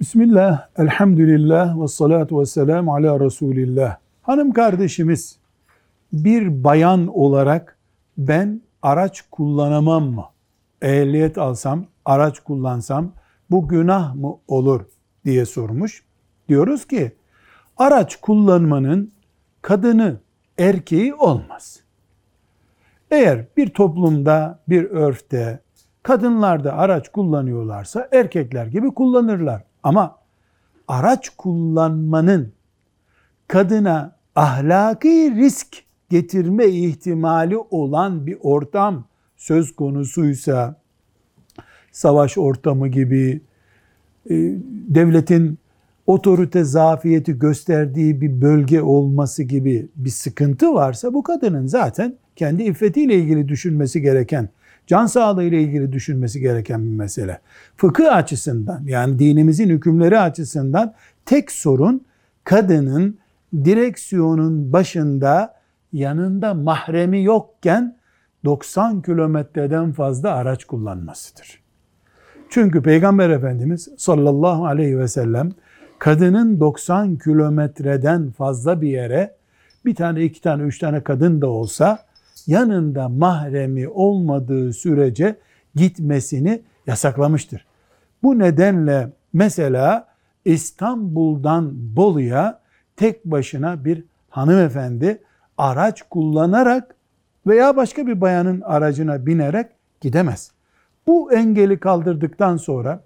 Bismillah, elhamdülillah ve salatu ve selamu ala Resulillah. Hanım kardeşimiz bir bayan olarak ben araç kullanamam mı? Ehliyet alsam, araç kullansam bu günah mı olur diye sormuş. Diyoruz ki araç kullanmanın kadını erkeği olmaz. Eğer bir toplumda, bir örfte kadınlar da araç kullanıyorlarsa erkekler gibi kullanırlar. Ama araç kullanmanın kadına ahlaki risk getirme ihtimali olan bir ortam söz konusuysa savaş ortamı gibi e, devletin otorite zafiyeti gösterdiği bir bölge olması gibi bir sıkıntı varsa bu kadının zaten kendi iffetiyle ilgili düşünmesi gereken, can sağlığı ile ilgili düşünmesi gereken bir mesele. Fıkıh açısından yani dinimizin hükümleri açısından tek sorun kadının direksiyonun başında yanında mahremi yokken 90 kilometreden fazla araç kullanmasıdır. Çünkü Peygamber Efendimiz sallallahu aleyhi ve sellem kadının 90 kilometreden fazla bir yere bir tane, iki tane, üç tane kadın da olsa yanında mahremi olmadığı sürece gitmesini yasaklamıştır. Bu nedenle mesela İstanbul'dan Bolu'ya tek başına bir hanımefendi araç kullanarak veya başka bir bayanın aracına binerek gidemez. Bu engeli kaldırdıktan sonra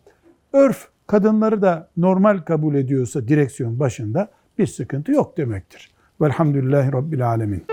örf kadınları da normal kabul ediyorsa direksiyon başında bir sıkıntı yok demektir. Velhamdülillahi Rabbil Alemin.